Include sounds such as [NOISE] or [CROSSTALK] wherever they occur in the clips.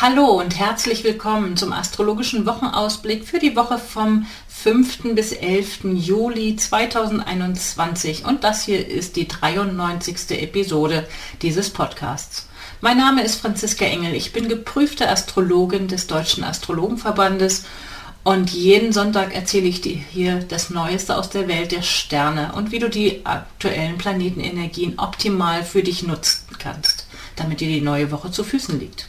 Hallo und herzlich willkommen zum astrologischen Wochenausblick für die Woche vom 5. bis 11. Juli 2021 und das hier ist die 93. Episode dieses Podcasts. Mein Name ist Franziska Engel, ich bin geprüfte Astrologin des Deutschen Astrologenverbandes und jeden Sonntag erzähle ich dir hier das Neueste aus der Welt der Sterne und wie du die aktuellen Planetenenergien optimal für dich nutzen kannst, damit dir die neue Woche zu Füßen liegt.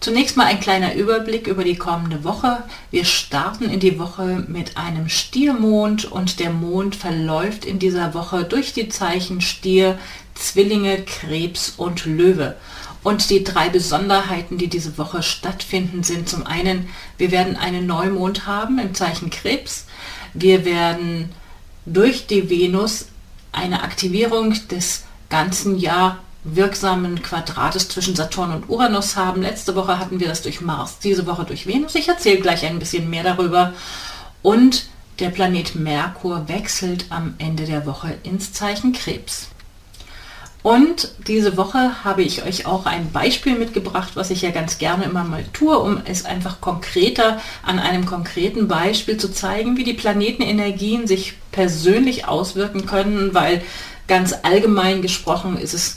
Zunächst mal ein kleiner Überblick über die kommende Woche. Wir starten in die Woche mit einem Stiermond und der Mond verläuft in dieser Woche durch die Zeichen Stier, Zwillinge, Krebs und Löwe. Und die drei Besonderheiten, die diese Woche stattfinden, sind zum einen, wir werden einen Neumond haben im Zeichen Krebs. Wir werden durch die Venus eine Aktivierung des ganzen Jahr wirksamen Quadrates zwischen Saturn und Uranus haben. Letzte Woche hatten wir das durch Mars, diese Woche durch Venus. Ich erzähle gleich ein bisschen mehr darüber. Und der Planet Merkur wechselt am Ende der Woche ins Zeichen Krebs. Und diese Woche habe ich euch auch ein Beispiel mitgebracht, was ich ja ganz gerne immer mal tue, um es einfach konkreter an einem konkreten Beispiel zu zeigen, wie die Planetenenergien sich persönlich auswirken können, weil ganz allgemein gesprochen ist es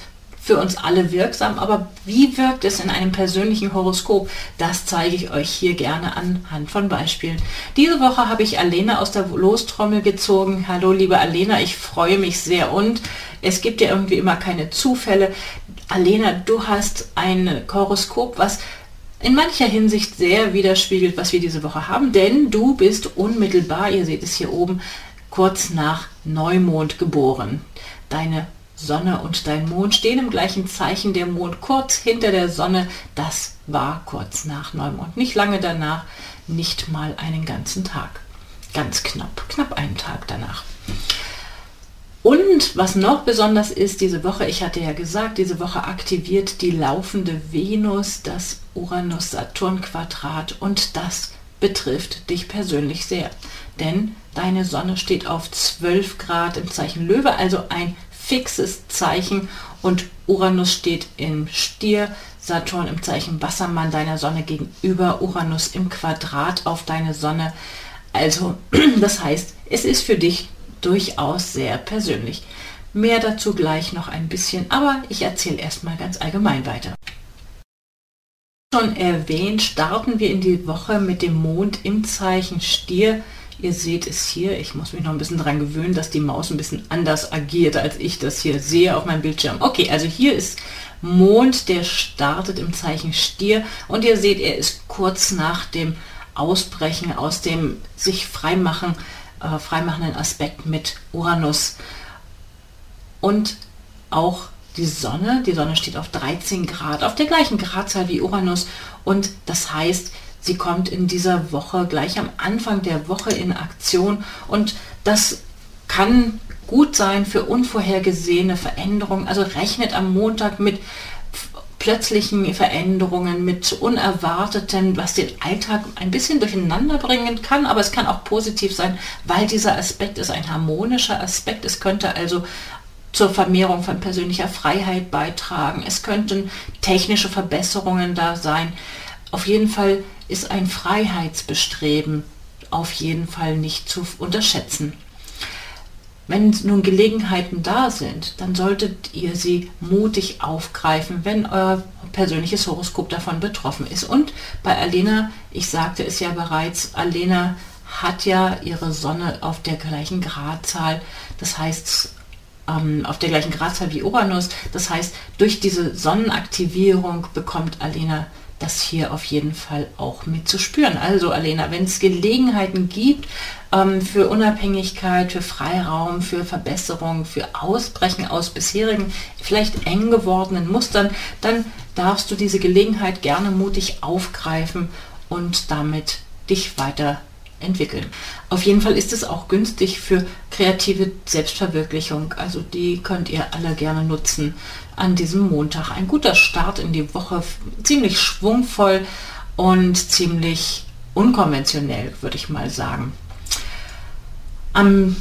für uns alle wirksam, aber wie wirkt es in einem persönlichen Horoskop? Das zeige ich euch hier gerne anhand von Beispielen. Diese Woche habe ich Alena aus der Lostrommel gezogen. Hallo liebe Alena, ich freue mich sehr und es gibt ja irgendwie immer keine Zufälle. Alena, du hast ein Horoskop, was in mancher Hinsicht sehr widerspiegelt, was wir diese Woche haben, denn du bist unmittelbar, ihr seht es hier oben, kurz nach Neumond geboren. Deine Sonne und dein Mond stehen im gleichen Zeichen, der Mond kurz hinter der Sonne. Das war kurz nach Neumond. Nicht lange danach, nicht mal einen ganzen Tag. Ganz knapp, knapp einen Tag danach. Und was noch besonders ist, diese Woche, ich hatte ja gesagt, diese Woche aktiviert die laufende Venus das Uranus-Saturn-Quadrat und das betrifft dich persönlich sehr. Denn deine Sonne steht auf 12 Grad im Zeichen Löwe, also ein fixes Zeichen und Uranus steht im Stier, Saturn im Zeichen Wassermann deiner Sonne gegenüber, Uranus im Quadrat auf deine Sonne. Also [CLEARS THROAT] das heißt, es ist für dich durchaus sehr persönlich. Mehr dazu gleich noch ein bisschen, aber ich erzähle erstmal ganz allgemein weiter. Schon erwähnt, starten wir in die Woche mit dem Mond im Zeichen Stier. Ihr seht es hier, ich muss mich noch ein bisschen daran gewöhnen, dass die Maus ein bisschen anders agiert, als ich das hier sehe auf meinem Bildschirm. Okay, also hier ist Mond, der startet im Zeichen Stier und ihr seht, er ist kurz nach dem Ausbrechen aus dem sich freimachen, äh, freimachenden Aspekt mit Uranus. Und auch die Sonne, die Sonne steht auf 13 Grad, auf der gleichen Gradzahl wie Uranus und das heißt, Sie kommt in dieser Woche gleich am Anfang der Woche in Aktion und das kann gut sein für unvorhergesehene Veränderungen. Also rechnet am Montag mit plötzlichen Veränderungen, mit unerwarteten, was den Alltag ein bisschen durcheinander bringen kann, aber es kann auch positiv sein, weil dieser Aspekt ist ein harmonischer Aspekt. Es könnte also zur Vermehrung von persönlicher Freiheit beitragen. Es könnten technische Verbesserungen da sein. Auf jeden Fall ist ein Freiheitsbestreben auf jeden Fall nicht zu unterschätzen. Wenn nun Gelegenheiten da sind, dann solltet ihr sie mutig aufgreifen, wenn euer persönliches Horoskop davon betroffen ist. Und bei Alena, ich sagte es ja bereits, Alena hat ja ihre Sonne auf der gleichen Gradzahl, das heißt ähm, auf der gleichen Gradzahl wie Uranus. Das heißt, durch diese Sonnenaktivierung bekommt Alena das hier auf jeden Fall auch mit zu spüren. Also Alena, wenn es Gelegenheiten gibt ähm, für Unabhängigkeit, für Freiraum, für Verbesserung, für Ausbrechen aus bisherigen, vielleicht eng gewordenen Mustern, dann darfst du diese Gelegenheit gerne mutig aufgreifen und damit dich weiter entwickeln. Auf jeden Fall ist es auch günstig für kreative Selbstverwirklichung. Also die könnt ihr alle gerne nutzen an diesem Montag. Ein guter Start in die Woche, ziemlich schwungvoll und ziemlich unkonventionell, würde ich mal sagen. Am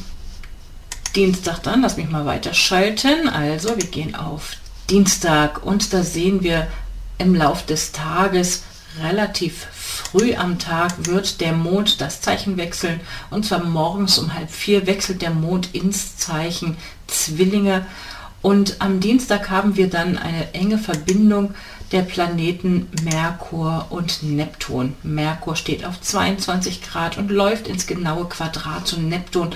Dienstag dann, lass mich mal weiter schalten. Also wir gehen auf Dienstag und da sehen wir im Lauf des Tages relativ früh am Tag wird der Mond das Zeichen wechseln und zwar morgens um halb vier wechselt der Mond ins Zeichen Zwillinge und am Dienstag haben wir dann eine enge Verbindung der Planeten Merkur und Neptun. Merkur steht auf 22 Grad und läuft ins genaue Quadrat zu Neptun.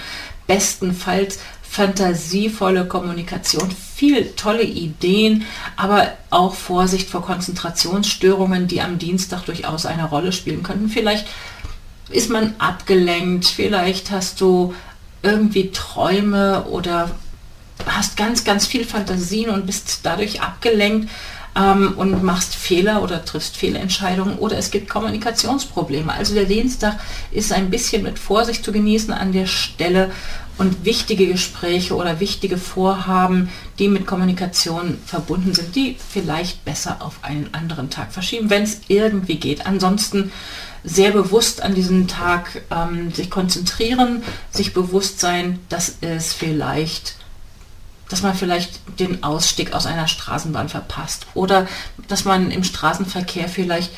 Bestenfalls fantasievolle Kommunikation, viel tolle Ideen, aber auch Vorsicht vor Konzentrationsstörungen, die am Dienstag durchaus eine Rolle spielen könnten. Vielleicht ist man abgelenkt, vielleicht hast du irgendwie Träume oder hast ganz, ganz viel Fantasien und bist dadurch abgelenkt ähm, und machst Fehler oder triffst Fehlentscheidungen oder es gibt Kommunikationsprobleme. Also der Dienstag ist ein bisschen mit Vorsicht zu genießen an der Stelle und wichtige Gespräche oder wichtige Vorhaben, die mit Kommunikation verbunden sind, die vielleicht besser auf einen anderen Tag verschieben, wenn es irgendwie geht. Ansonsten sehr bewusst an diesem Tag ähm, sich konzentrieren, sich bewusst sein, dass es vielleicht dass man vielleicht den Ausstieg aus einer Straßenbahn verpasst oder dass man im Straßenverkehr vielleicht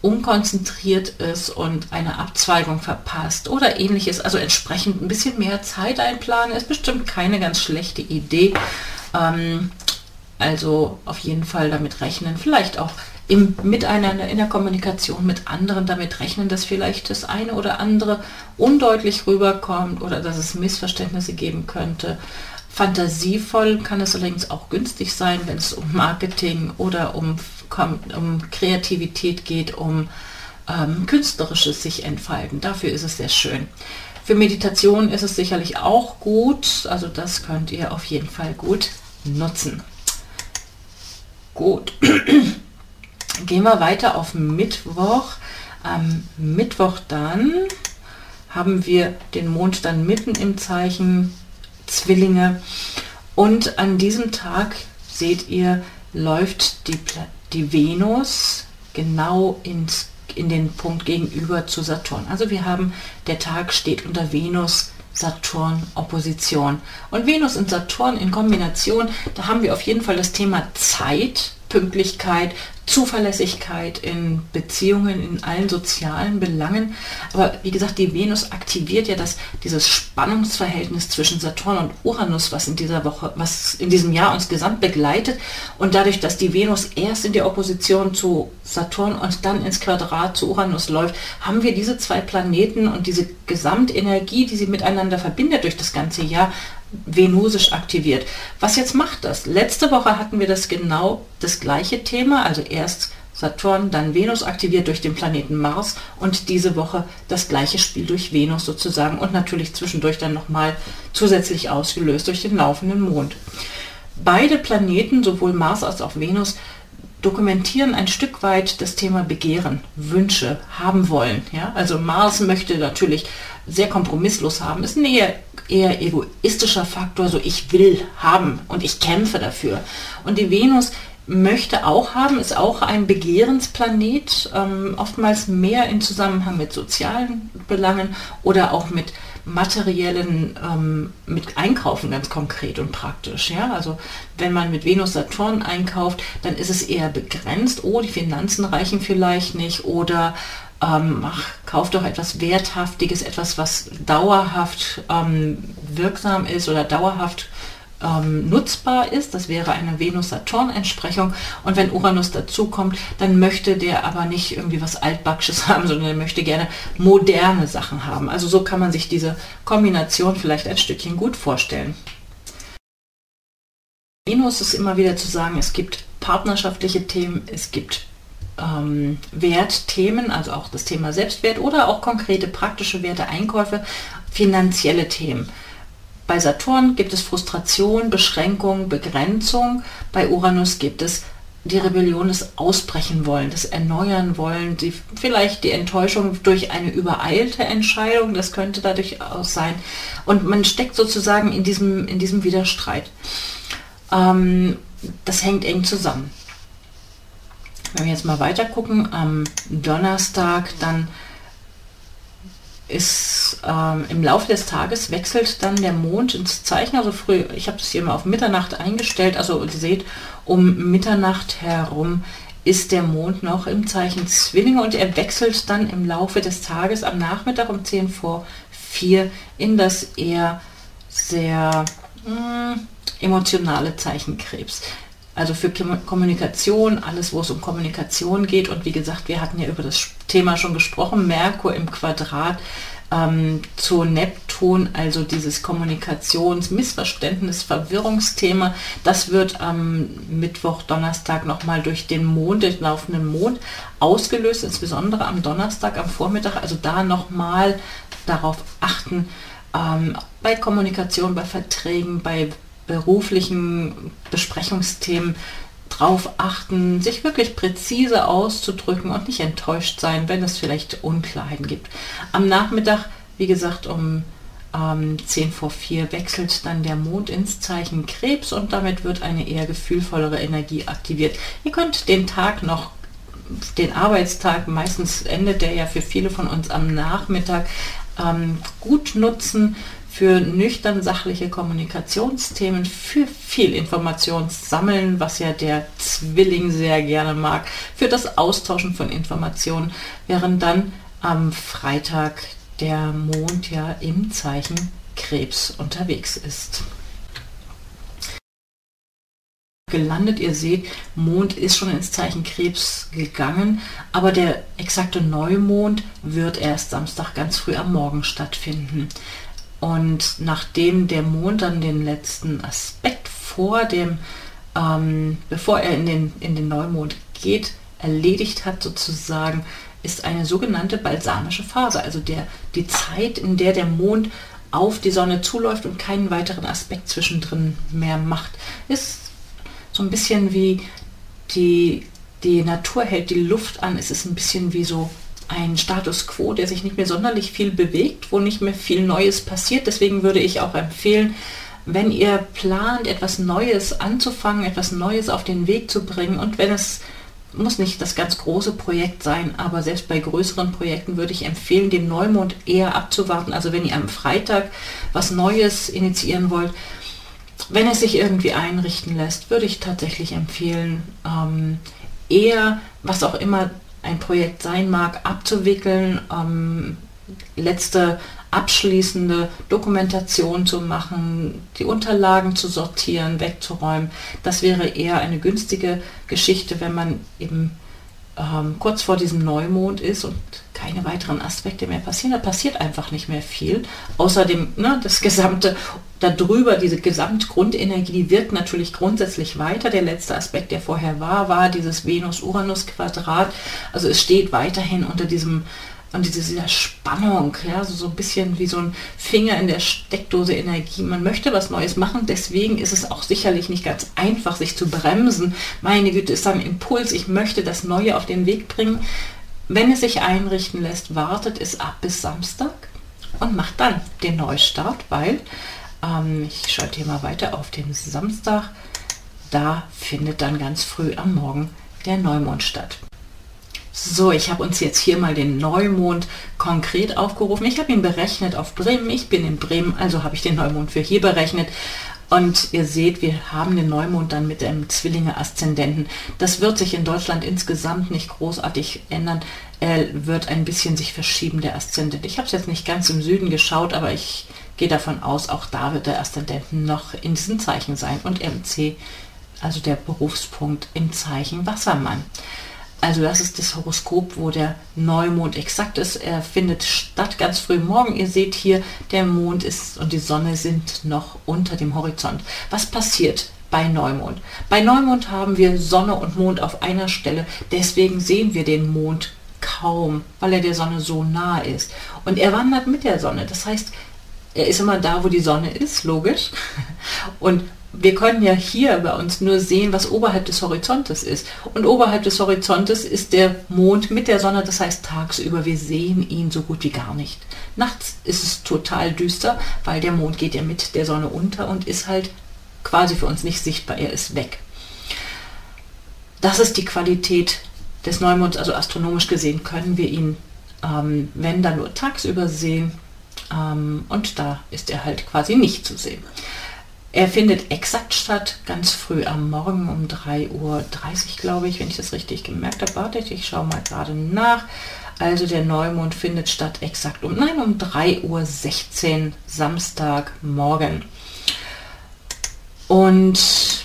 unkonzentriert ist und eine Abzweigung verpasst oder ähnliches. Also entsprechend ein bisschen mehr Zeit einplanen ist bestimmt keine ganz schlechte Idee. Ähm, also auf jeden Fall damit rechnen, vielleicht auch im Miteinander, in der Kommunikation mit anderen damit rechnen, dass vielleicht das eine oder andere undeutlich rüberkommt oder dass es Missverständnisse geben könnte. Fantasievoll kann es allerdings auch günstig sein, wenn es um Marketing oder um um Kreativität geht, um ähm, künstlerisches sich entfalten. Dafür ist es sehr schön. Für Meditation ist es sicherlich auch gut, also das könnt ihr auf jeden Fall gut nutzen. Gut, [CLEARS THROAT] gehen wir weiter auf Mittwoch. Am Mittwoch dann haben wir den Mond dann mitten im Zeichen Zwillinge und an diesem Tag seht ihr, läuft die, die Venus genau ins, in den Punkt gegenüber zu Saturn. Also wir haben, der Tag steht unter Venus Saturn-Opposition. Und Venus und Saturn in Kombination, da haben wir auf jeden Fall das Thema Zeit, Pünktlichkeit, Zuverlässigkeit in Beziehungen, in allen sozialen Belangen. Aber wie gesagt, die Venus aktiviert ja das, dieses Spannungsverhältnis zwischen Saturn und Uranus, was in dieser Woche, was in diesem Jahr uns gesamt begleitet. Und dadurch, dass die Venus erst in der Opposition zu Saturn und dann ins Quadrat zu Uranus läuft, haben wir diese zwei Planeten und diese Gesamtenergie, die sie miteinander verbindet durch das ganze Jahr, venusisch aktiviert. Was jetzt macht das? Letzte Woche hatten wir das genau das gleiche Thema, also erst Saturn, dann Venus aktiviert durch den Planeten Mars und diese Woche das gleiche Spiel durch Venus sozusagen und natürlich zwischendurch dann nochmal zusätzlich ausgelöst durch den laufenden Mond. Beide Planeten, sowohl Mars als auch Venus, dokumentieren ein Stück weit das Thema Begehren, Wünsche, haben wollen. Ja? Also Mars möchte natürlich sehr kompromisslos haben, ist ein eher, eher egoistischer Faktor, so ich will haben und ich kämpfe dafür. Und die Venus möchte auch haben, ist auch ein Begehrensplanet, ähm, oftmals mehr in Zusammenhang mit sozialen Belangen oder auch mit materiellen, ähm, mit Einkaufen ganz konkret und praktisch. Ja? Also wenn man mit Venus Saturn einkauft, dann ist es eher begrenzt, oh, die Finanzen reichen vielleicht nicht oder ähm, ach, kauf doch etwas Werthaftiges, etwas, was dauerhaft ähm, wirksam ist oder dauerhaft ähm, nutzbar ist. Das wäre eine Venus-Saturn-Entsprechung. Und wenn Uranus dazukommt, dann möchte der aber nicht irgendwie was Altbacksches [LAUGHS] haben, sondern er möchte gerne moderne Sachen haben. Also so kann man sich diese Kombination vielleicht ein Stückchen gut vorstellen. Venus ist immer wieder zu sagen, es gibt partnerschaftliche Themen, es gibt ähm, Wertthemen, also auch das Thema Selbstwert oder auch konkrete praktische Werte, Einkäufe, finanzielle Themen. Bei Saturn gibt es Frustration, Beschränkung, Begrenzung. Bei Uranus gibt es die Rebellion, das Ausbrechen wollen, das Erneuern wollen, die, vielleicht die Enttäuschung durch eine übereilte Entscheidung, das könnte dadurch auch sein. Und man steckt sozusagen in diesem, in diesem Widerstreit. Ähm, das hängt eng zusammen. Wenn wir jetzt mal weiter gucken, am Donnerstag, dann ist ähm, im Laufe des Tages wechselt dann der Mond ins Zeichen. Also früh, ich habe das hier mal auf Mitternacht eingestellt. Also ihr seht, um Mitternacht herum ist der Mond noch im Zeichen Zwillinge und er wechselt dann im Laufe des Tages am Nachmittag um 10 vor 4 in das eher sehr mh, hm, emotionale Zeichen Krebs. Also für Kommunikation, alles, wo es um Kommunikation geht. Und wie gesagt, wir hatten ja über das Thema schon gesprochen, Merkur im Quadrat ähm, zu Neptun, also dieses Kommunikations-, Missverständnis-, Verwirrungsthema. Das wird am Mittwoch, Donnerstag nochmal durch den Mond, den laufenden Mond ausgelöst, insbesondere am Donnerstag, am Vormittag. Also da nochmal darauf achten, ähm, bei Kommunikation, bei Verträgen, bei beruflichen Besprechungsthemen drauf achten, sich wirklich präzise auszudrücken und nicht enttäuscht sein, wenn es vielleicht Unklarheiten gibt. Am Nachmittag, wie gesagt, um ähm, 10 vor 4 wechselt dann der Mond ins Zeichen Krebs und damit wird eine eher gefühlvollere Energie aktiviert. Ihr könnt den Tag noch den Arbeitstag, meistens endet der ja für viele von uns am Nachmittag, ähm, gut nutzen für nüchtern sachliche Kommunikationsthemen, für viel Informationssammeln, was ja der Zwilling sehr gerne mag, für das Austauschen von Informationen, während dann am Freitag der Mond ja im Zeichen Krebs unterwegs ist gelandet. Ihr seht, Mond ist schon ins Zeichen Krebs gegangen, aber der exakte Neumond wird erst Samstag ganz früh am Morgen stattfinden. Und nachdem der Mond dann den letzten Aspekt vor dem, ähm, bevor er in den, in den Neumond geht, erledigt hat sozusagen, ist eine sogenannte balsamische Phase, also der, die Zeit, in der der Mond auf die Sonne zuläuft und keinen weiteren Aspekt zwischendrin mehr macht, ist so ein bisschen wie die, die Natur hält die Luft an. Es ist ein bisschen wie so ein Status quo, der sich nicht mehr sonderlich viel bewegt, wo nicht mehr viel Neues passiert. Deswegen würde ich auch empfehlen, wenn ihr plant, etwas Neues anzufangen, etwas Neues auf den Weg zu bringen und wenn es muss nicht das ganz große Projekt sein, aber selbst bei größeren Projekten würde ich empfehlen, den Neumond eher abzuwarten. Also wenn ihr am Freitag was Neues initiieren wollt, wenn es sich irgendwie einrichten lässt, würde ich tatsächlich empfehlen, ähm, eher, was auch immer ein Projekt sein mag, abzuwickeln, ähm, letzte abschließende Dokumentation zu machen, die Unterlagen zu sortieren, wegzuräumen. Das wäre eher eine günstige Geschichte, wenn man eben ähm, kurz vor diesem Neumond ist und keine weiteren Aspekte mehr passieren. Da passiert einfach nicht mehr viel. Außerdem ne, das gesamte darüber, diese Gesamtgrundenergie, die wirkt natürlich grundsätzlich weiter. Der letzte Aspekt, der vorher war, war dieses Venus-Uranus-Quadrat. Also es steht weiterhin unter diesem und diese Spannung, ja, so, so ein bisschen wie so ein Finger in der Steckdose Energie. Man möchte was Neues machen, deswegen ist es auch sicherlich nicht ganz einfach, sich zu bremsen. Meine Güte, ist ein Impuls, ich möchte das Neue auf den Weg bringen. Wenn es sich einrichten lässt, wartet es ab bis Samstag und macht dann den Neustart, weil ähm, ich schalte hier mal weiter auf den Samstag. Da findet dann ganz früh am Morgen der Neumond statt. So, ich habe uns jetzt hier mal den Neumond konkret aufgerufen. Ich habe ihn berechnet auf Bremen. Ich bin in Bremen, also habe ich den Neumond für hier berechnet. Und ihr seht, wir haben den Neumond dann mit dem Zwillinge-Aszendenten. Das wird sich in Deutschland insgesamt nicht großartig ändern. Er wird ein bisschen sich verschieben, der Aszendent. Ich habe es jetzt nicht ganz im Süden geschaut, aber ich gehe davon aus, auch da wird der Aszendenten noch in diesem Zeichen sein. Und MC, also der Berufspunkt im Zeichen Wassermann. Also das ist das Horoskop, wo der Neumond exakt ist. Er findet statt ganz früh morgen. Ihr seht hier, der Mond ist und die Sonne sind noch unter dem Horizont. Was passiert bei Neumond? Bei Neumond haben wir Sonne und Mond auf einer Stelle. Deswegen sehen wir den Mond kaum, weil er der Sonne so nah ist. Und er wandert mit der Sonne. Das heißt, er ist immer da, wo die Sonne ist, logisch. Und wir können ja hier bei uns nur sehen, was oberhalb des Horizontes ist. Und oberhalb des Horizontes ist der Mond mit der Sonne, das heißt tagsüber, wir sehen ihn so gut wie gar nicht. Nachts ist es total düster, weil der Mond geht ja mit der Sonne unter und ist halt quasi für uns nicht sichtbar, er ist weg. Das ist die Qualität des Neumonds, also astronomisch gesehen können wir ihn, ähm, wenn dann nur tagsüber sehen ähm, und da ist er halt quasi nicht zu sehen. Er findet exakt statt, ganz früh am Morgen um 3.30 Uhr, glaube ich, wenn ich das richtig gemerkt habe. Wartet, ich schaue mal gerade nach. Also der Neumond findet statt exakt um, nein, um 3.16 Uhr Samstagmorgen. Und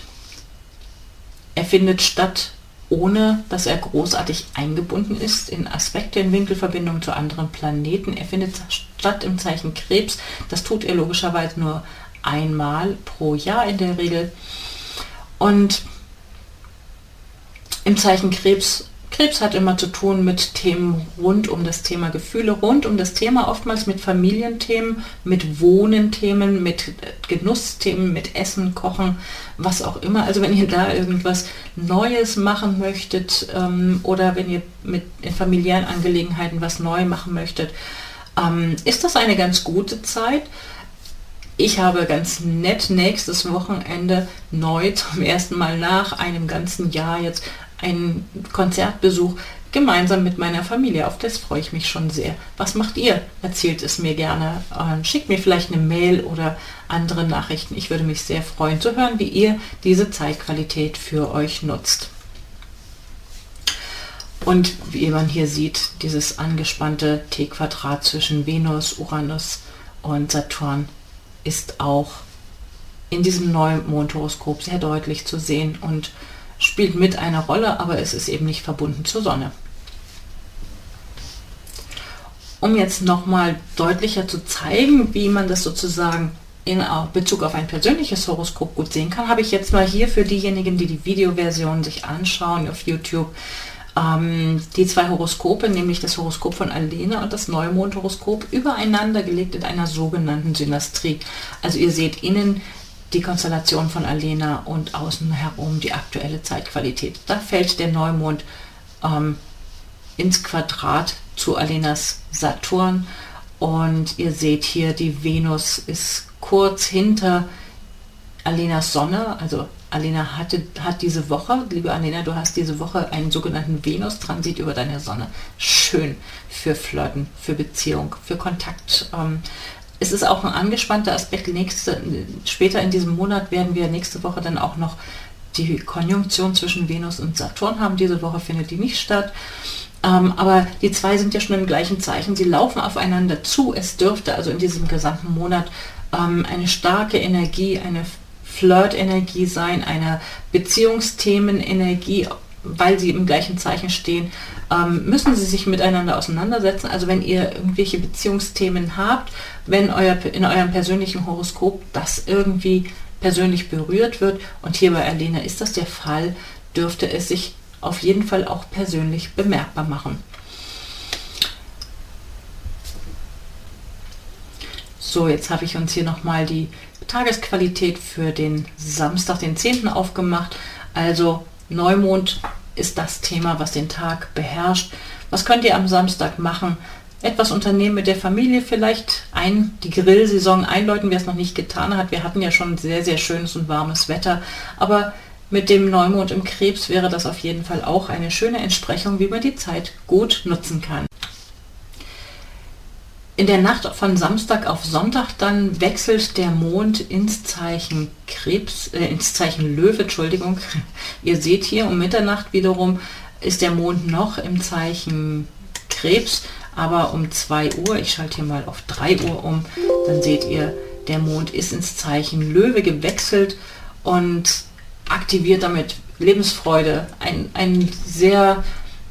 er findet statt ohne dass er großartig eingebunden ist in Aspekte in Winkelverbindung zu anderen Planeten. Er findet statt im Zeichen Krebs. Das tut er logischerweise nur einmal pro Jahr in der Regel. Und im Zeichen Krebs Krebs hat immer zu tun mit Themen rund um das Thema Gefühle, rund um das Thema oftmals mit Familienthemen, mit Wohnenthemen, mit Genussthemen, mit Essen, Kochen, was auch immer. Also wenn ihr da irgendwas Neues machen möchtet ähm, oder wenn ihr mit in familiären Angelegenheiten was neu machen möchtet, ähm, ist das eine ganz gute Zeit. Ich habe ganz nett nächstes Wochenende neu zum ersten Mal nach einem ganzen Jahr jetzt einen Konzertbesuch gemeinsam mit meiner Familie. Auf das freue ich mich schon sehr. Was macht ihr? Erzählt es mir gerne. Ähm, schickt mir vielleicht eine Mail oder andere Nachrichten. Ich würde mich sehr freuen zu hören, wie ihr diese Zeitqualität für euch nutzt. Und wie man hier sieht, dieses angespannte T-Quadrat zwischen Venus, Uranus und Saturn ist auch in diesem neuen Mondhoroskop sehr deutlich zu sehen und spielt mit einer Rolle, aber es ist eben nicht verbunden zur Sonne. Um jetzt nochmal deutlicher zu zeigen, wie man das sozusagen in Bezug auf ein persönliches Horoskop gut sehen kann, habe ich jetzt mal hier für diejenigen, die die Videoversion sich anschauen auf YouTube, ähm, die zwei Horoskope, nämlich das Horoskop von Alena und das Neumondhoroskop, übereinander gelegt in einer sogenannten Synastrie. Also ihr seht innen die Konstellation von Alena und außen herum die aktuelle Zeitqualität. Da fällt der Neumond ähm, ins Quadrat zu Alenas Saturn und ihr seht hier, die Venus ist kurz hinter Alenas Sonne, also Alena hatte, hat diese Woche, liebe Alena, du hast diese Woche einen sogenannten Venus-Transit über deine Sonne. Schön für Flirten, für Beziehung, für Kontakt. Ähm, es ist auch ein angespannter Aspekt. Nächste, später in diesem Monat werden wir nächste Woche dann auch noch die Konjunktion zwischen Venus und Saturn haben. Diese Woche findet die nicht statt. Ähm, aber die zwei sind ja schon im gleichen Zeichen. Sie laufen aufeinander zu. Es dürfte also in diesem gesamten Monat ähm, eine starke Energie, eine Flirt-Energie sein, eine Beziehungsthemen-Energie, weil sie im gleichen Zeichen stehen, ähm, müssen sie sich miteinander auseinandersetzen. Also wenn ihr irgendwelche Beziehungsthemen habt, wenn euer, in eurem persönlichen Horoskop das irgendwie persönlich berührt wird, und hier bei Alena ist das der Fall, dürfte es sich auf jeden Fall auch persönlich bemerkbar machen. So, jetzt habe ich uns hier nochmal die Tagesqualität für den Samstag, den 10. aufgemacht. Also Neumond ist das Thema, was den Tag beherrscht. Was könnt ihr am Samstag machen? Etwas unternehmen mit der Familie, vielleicht ein, die Grillsaison einläuten, wer es noch nicht getan hat. Wir hatten ja schon sehr, sehr schönes und warmes Wetter, aber mit dem Neumond im Krebs wäre das auf jeden Fall auch eine schöne Entsprechung, wie man die Zeit gut nutzen kann. In der Nacht von Samstag auf Sonntag dann wechselt der Mond ins Zeichen Krebs, äh, ins Zeichen Löwe, Entschuldigung. [LAUGHS] Ihr seht hier um Mitternacht wiederum ist der Mond noch im Zeichen Krebs, aber um 2 Uhr, ich schalte hier mal auf 3 Uhr um, dann seht ihr, der Mond ist ins Zeichen Löwe gewechselt und aktiviert damit Lebensfreude, ein, ein sehr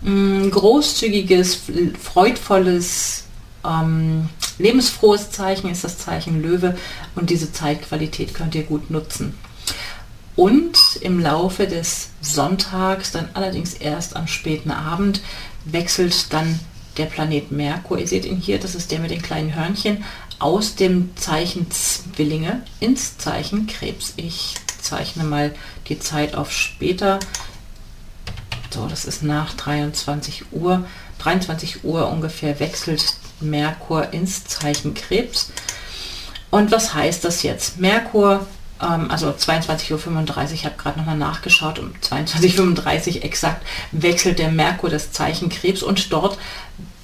mh, mm, großzügiges, freudvolles ähm, lebensfrohes Zeichen ist das Zeichen Löwe und diese Zeitqualität könnt ihr gut nutzen. Und im Laufe des Sonntags, dann allerdings erst am späten Abend, wechselt dann der Planet Merkur, ihr seht ihn hier, das ist der mit den kleinen Hörnchen, aus dem Zeichen Zwillinge ins Zeichen Krebs. Ich zeichne mal die Zeit auf später. So, das ist nach 23 Uhr. 23 Uhr ungefähr wechselt Merkur ins Zeichen Krebs. Und was heißt das jetzt? Merkur ähm, also 22.35 Uhr, ich habe gerade nochmal nachgeschaut, um 22.35 Uhr [LAUGHS] exakt wechselt der Merkur das Zeichen Krebs und dort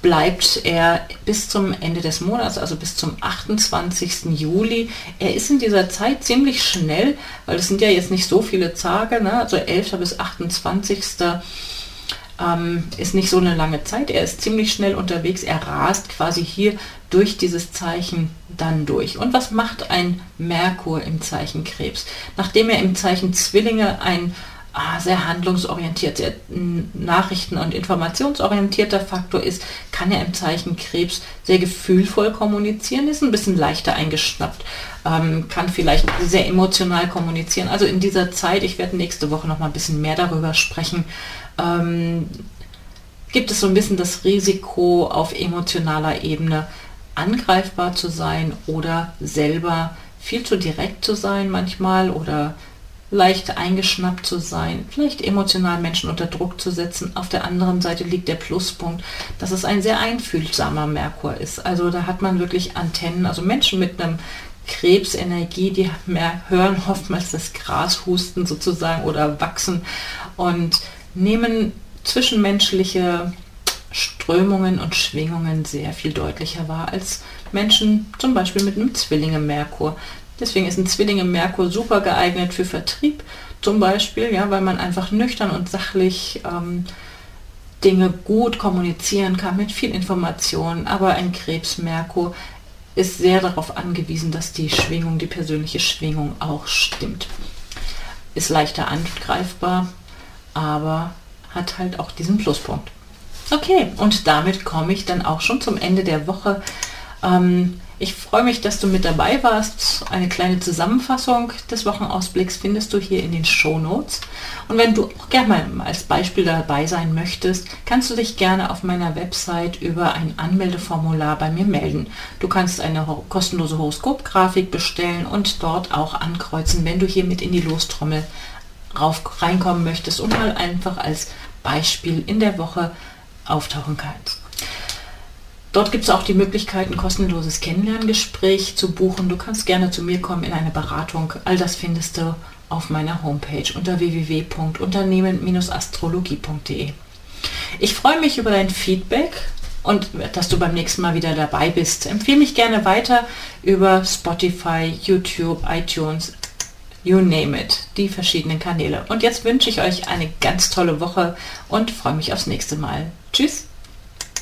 bleibt er bis zum Ende des Monats, also bis zum 28. Juli. Er ist in dieser Zeit ziemlich schnell, weil es sind ja jetzt nicht so viele Tage, ne? also 11. bis 28. Ähm, ist nicht so eine lange Zeit. Er ist ziemlich schnell unterwegs. Er rast quasi hier durch dieses Zeichen dann durch. Und was macht ein Merkur im Zeichen Krebs? Nachdem er im Zeichen Zwillinge ein sehr handlungsorientiert, sehr nachrichten- und informationsorientierter Faktor ist, kann er im Zeichen Krebs sehr gefühlvoll kommunizieren, ist ein bisschen leichter eingeschnappt, ähm, kann vielleicht sehr emotional kommunizieren. Also in dieser Zeit, ich werde nächste Woche noch mal ein bisschen mehr darüber sprechen, ähm, gibt es so ein bisschen das Risiko auf emotionaler Ebene angreifbar zu sein oder selber viel zu direkt zu sein manchmal oder leicht eingeschnappt zu sein, vielleicht emotional Menschen unter Druck zu setzen. Auf der anderen Seite liegt der Pluspunkt, dass es ein sehr einfühlsamer Merkur ist. Also da hat man wirklich Antennen, also Menschen mit einem Krebsenergie, die mehr hören oftmals das Gras husten sozusagen oder wachsen und nehmen zwischenmenschliche Strömungen und Schwingungen sehr viel deutlicher wahr als Menschen zum Beispiel mit einem Zwillinge Merkur. Deswegen ist ein Zwillinge Merkur super geeignet für Vertrieb, zum Beispiel, ja, weil man einfach nüchtern und sachlich ähm, Dinge gut kommunizieren kann mit viel Information. Aber ein Krebs Merkur ist sehr darauf angewiesen, dass die Schwingung, die persönliche Schwingung auch stimmt. Ist leichter angreifbar, aber hat halt auch diesen Pluspunkt. Okay, und damit komme ich dann auch schon zum Ende der Woche. Ähm, ich freue mich, dass du mit dabei warst. Eine kleine Zusammenfassung des Wochenausblicks findest du hier in den Show Notes. Und wenn du auch gerne mal als Beispiel dabei sein möchtest, kannst du dich gerne auf meiner Website über ein Anmeldeformular bei mir melden. Du kannst eine kostenlose Horoskopgrafik bestellen und dort auch ankreuzen, wenn du hier mit in die Lostrommel rauf, reinkommen möchtest und mal einfach als Beispiel in der Woche auftauchen kannst. Dort gibt es auch die Möglichkeit, ein kostenloses Kennenlerngespräch zu buchen. Du kannst gerne zu mir kommen in eine Beratung. All das findest du auf meiner Homepage unter www.unternehmen-astrologie.de. Ich freue mich über dein Feedback und dass du beim nächsten Mal wieder dabei bist. Empfehle mich gerne weiter über Spotify, YouTube, iTunes, you name it, die verschiedenen Kanäle. Und jetzt wünsche ich euch eine ganz tolle Woche und freue mich aufs nächste Mal. Tschüss!